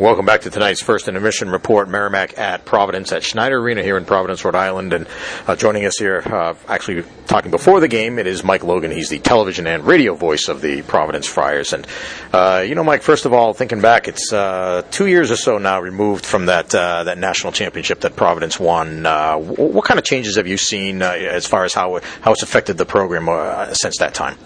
Welcome back to tonight's first intermission report. Merrimack at Providence at Schneider Arena here in Providence, Rhode Island. And uh, joining us here, uh, actually talking before the game, it is Mike Logan. He's the television and radio voice of the Providence Friars. And, uh, you know, Mike, first of all, thinking back, it's uh, two years or so now removed from that uh, that national championship that Providence won. Uh, what kind of changes have you seen as far as how, how it's affected the program since that time?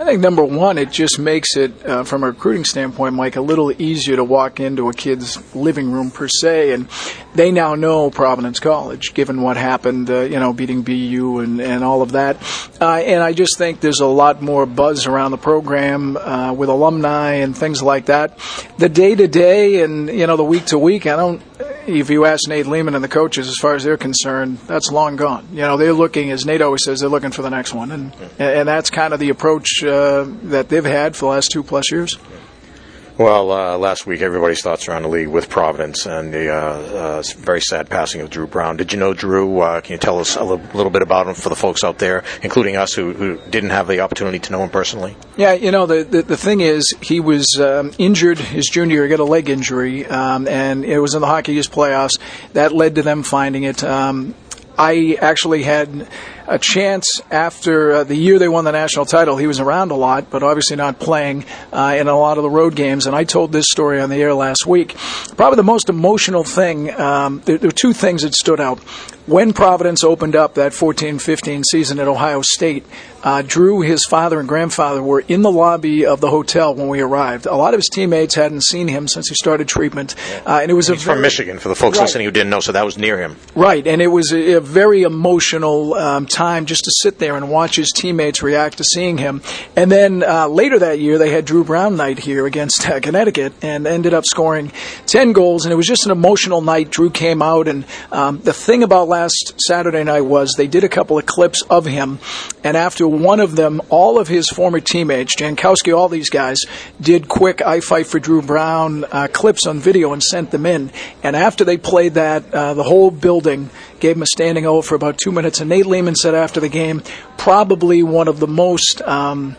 I think number one, it just makes it, uh, from a recruiting standpoint, Mike, a little easier to walk into a kid's living room per se, and they now know Providence College, given what happened, uh, you know, beating BU and, and all of that. Uh, and I just think there's a lot more buzz around the program uh, with alumni and things like that. The day to day and you know the week to week, I don't if you ask Nate Leaman and the coaches, as far as they're concerned, that's long gone. You know, they're looking, as Nate always says, they're looking for the next one, and and that's kind of the approach uh, that they've had for the last two plus years. Well, uh, last week, everybody's thoughts around the league with Providence and the uh, uh, very sad passing of Drew Brown. Did you know Drew? Uh, can you tell us a little, little, bit about him for the folks out there, including us who, who, didn't have the opportunity to know him personally? Yeah, you know, the, the, the thing is, he was um, injured his junior year, got a leg injury, um, and it was in the Hockey East playoffs. That led to them finding it. Um, I actually had a chance after uh, the year they won the national title. He was around a lot, but obviously not playing uh, in a lot of the road games. And I told this story on the air last week. Probably the most emotional thing, um, there, there were two things that stood out. When Providence opened up that 14 15 season at Ohio State, uh, Drew, his father, and grandfather were in the lobby of the hotel when we arrived. A lot of his teammates hadn't seen him since he started treatment, uh, and it was He's very, from Michigan for the folks right. listening who didn't know. So that was near him, right? And it was a, a very emotional um, time just to sit there and watch his teammates react to seeing him. And then uh, later that year, they had Drew Brown night here against uh, Connecticut and ended up scoring 10 goals. And it was just an emotional night. Drew came out. And um, the thing about last Saturday night was they did a couple of clips of him. And after one of them, all of his former teammates, Jankowski, all these guys, did quick I Fight for Drew Brown uh, clips on video and sent them in. And after they played that, uh, the whole building gave him a standing O for about two minutes. And Nate Leaman said after the game, probably one of the most um,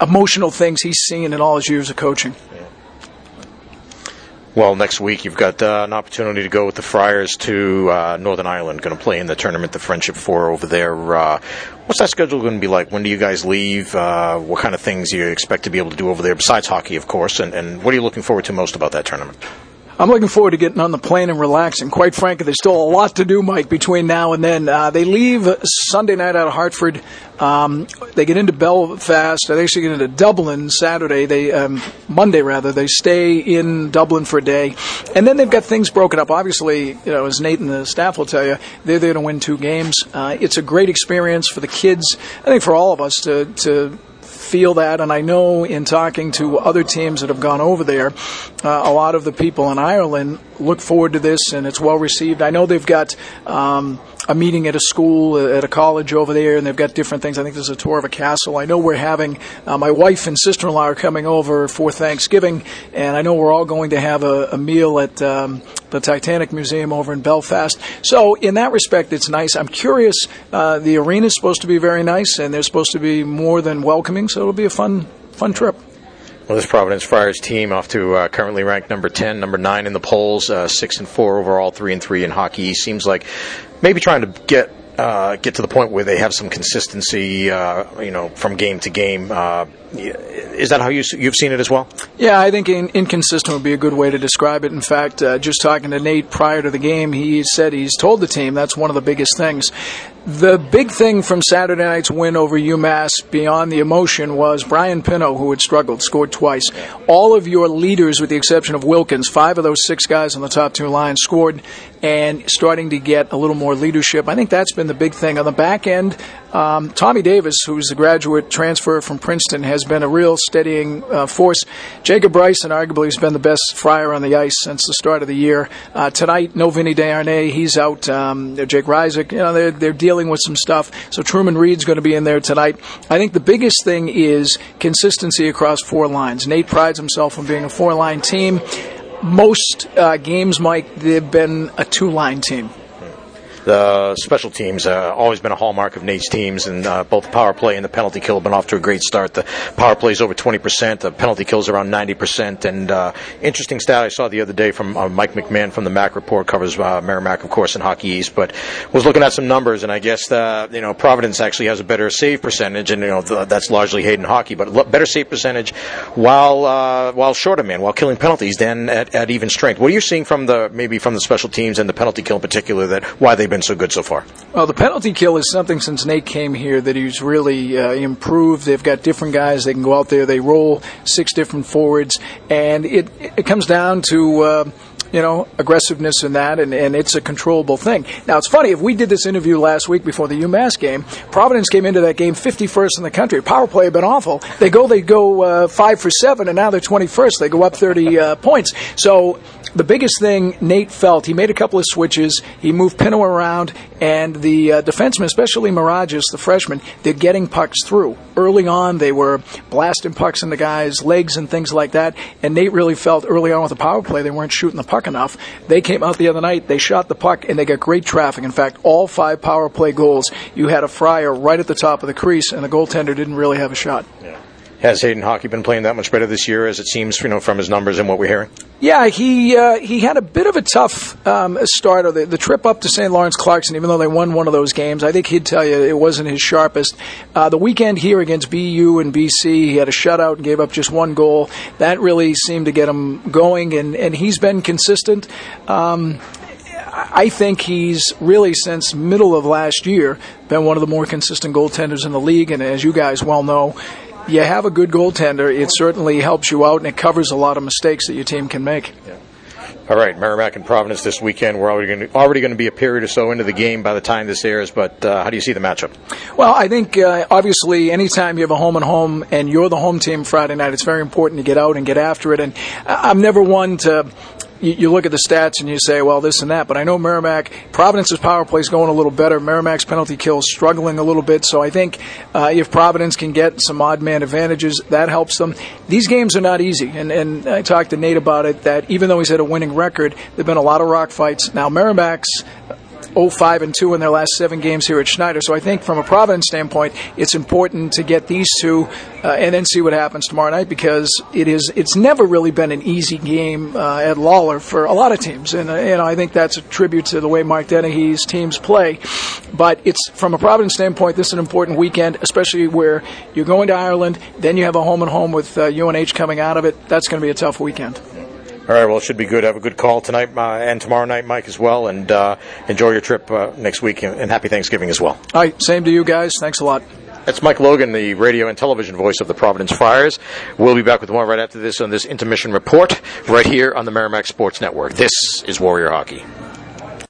emotional things he's seen in all his years of coaching. Well, next week you've got uh, an opportunity to go with the Friars to uh, Northern Ireland. Going to play in the tournament, the Friendship Four over there. Uh, what's that schedule going to be like? When do you guys leave? Uh, what kind of things do you expect to be able to do over there, besides hockey, of course? And, and what are you looking forward to most about that tournament? I'm looking forward to getting on the plane and relaxing. Quite frankly, there's still a lot to do, Mike, between now and then. Uh, they leave Sunday night out of Hartford. Um, they get into Belfast. They actually get into Dublin Saturday. They um, Monday rather. They stay in Dublin for a day, and then they've got things broken up. Obviously, you know, as Nate and the staff will tell you, they're there to win two games. Uh, it's a great experience for the kids. I think for all of us to to feel that, and I know in talking to other teams that have gone over there, uh, a lot of the people in Ireland look forward to this, and it's well received. I know they've got. Um, a meeting at a school, at a college over there, and they've got different things. I think there's a tour of a castle. I know we're having, uh, my wife and sister in law are coming over for Thanksgiving, and I know we're all going to have a, a meal at um, the Titanic Museum over in Belfast. So, in that respect, it's nice. I'm curious, uh, the arena is supposed to be very nice, and they're supposed to be more than welcoming, so it'll be a fun, fun trip. Well, this Providence Friars team off to uh, currently ranked number ten, number nine in the polls, uh, six and four overall, three and three in hockey. Seems like maybe trying to get uh, get to the point where they have some consistency, uh, you know, from game to game. Is that how you, you've seen it as well? Yeah, I think in, inconsistent would be a good way to describe it. In fact, uh, just talking to Nate prior to the game, he said he's told the team that's one of the biggest things. The big thing from Saturday night's win over UMass, beyond the emotion, was Brian Pinho, who had struggled, scored twice. All of your leaders, with the exception of Wilkins, five of those six guys on the top two lines scored and starting to get a little more leadership. I think that's been the big thing. On the back end, um, Tommy Davis, who's a graduate transfer from Princeton, has been a real steadying uh, force. Jacob Bryson arguably has been the best friar on the ice since the start of the year. Uh, tonight, no Vinny Desharnais. He's out. Um, Jake Reisig, you know, they're, they're dealing with some stuff. So Truman Reed's going to be in there tonight. I think the biggest thing is consistency across four lines. Nate prides himself on being a four line team. Most uh, games, Mike, they've been a two line team. The special teams uh, always been a hallmark of Nate's teams, and uh, both the power play and the penalty kill have been off to a great start. The power play is over 20%, the penalty kill is around 90%. And uh, interesting stat I saw the other day from uh, Mike McMahon from the MAC report covers uh, Merrimack, of course, in Hockey East, but was looking at some numbers, and I guess uh, you know Providence actually has a better save percentage, and you know th- that's largely Hayden Hawkey, but better save percentage while uh, while of man, while killing penalties, than at, at even strength. What are you seeing from the maybe from the special teams and the penalty kill in particular that why they've been so good so far? Well, the penalty kill is something since Nate came here that he's really uh, improved. They've got different guys. They can go out there. They roll six different forwards, and it it comes down to. Uh, you know, aggressiveness in that, and, and it's a controllable thing. Now, it's funny, if we did this interview last week before the UMass game, Providence came into that game 51st in the country. Power play had been awful. They go, they go uh, 5 for 7, and now they're 21st. They go up 30 uh, points. So, the biggest thing Nate felt, he made a couple of switches, he moved Pinho around, and the uh, defensemen, especially Mirages, the freshman, they're getting pucks through. Early on, they were blasting pucks in the guys' legs and things like that, and Nate really felt early on with the power play they weren't shooting the puck enough. They came out the other night, they shot the puck, and they got great traffic. In fact, all five power play goals, you had a friar right at the top of the crease, and the goaltender didn't really have a shot. Yeah. Has Hayden Hawkey been playing that much better this year, as it seems, you know, from his numbers and what we're hearing? Yeah, he uh, he had a bit of a tough um, start. The, the trip up to St. Lawrence Clarkson, even though they won one of those games, I think he'd tell you it wasn't his sharpest. Uh, the weekend here against BU and BC, he had a shutout and gave up just one goal. That really seemed to get him going, and, and he's been consistent. Um, I think he's really since middle of last year been one of the more consistent goaltenders in the league, and as you guys well know, you have a good goaltender, it certainly helps you out and it covers a lot of mistakes that your team can make. Yeah. All right, Merrimack and Providence this weekend. We're already going, to, already going to be a period or so into the game by the time this airs, but uh, how do you see the matchup? Well, I think uh, obviously anytime you have a home and home and you're the home team Friday night, it's very important to get out and get after it. And I'm never one to you, look at the stats and you say, well, this and that. But I know Merrimack, Providence's power play is going a little better. Merrimack's penalty kill is struggling a little bit. So I think uh, if Providence can get some odd man advantages, that helps them. These games are not easy. And, and I talked to Nate about it that even though he's had a winning record, there have been a lot of rock fights. Now, Merrimack's 0-5 and 2 in their last seven games here at Schneider. So I think from a Providence standpoint, it's important to get these two uh, and then see what happens tomorrow night because it is it's never really been an easy game uh, at Lawler for a lot of teams, and uh, know I think that's a tribute to the way Mark Dennehy's teams play. But it's from a Providence standpoint, this is an important weekend, especially where you're going to Ireland, then you have a home and home with UNH coming out of it. That's going to be a tough weekend. All right, well, it should be good. Have a good call tonight uh, and tomorrow night, Mike, as well. And uh, enjoy your trip uh, next week and happy Thanksgiving as well. All right, same to you guys. Thanks a lot. That's Mike Logan, the radio and television voice of the Providence Friars. We'll be back with more right after this on this intermission report right here on the Merrimack Sports Network. This is Warrior Hockey.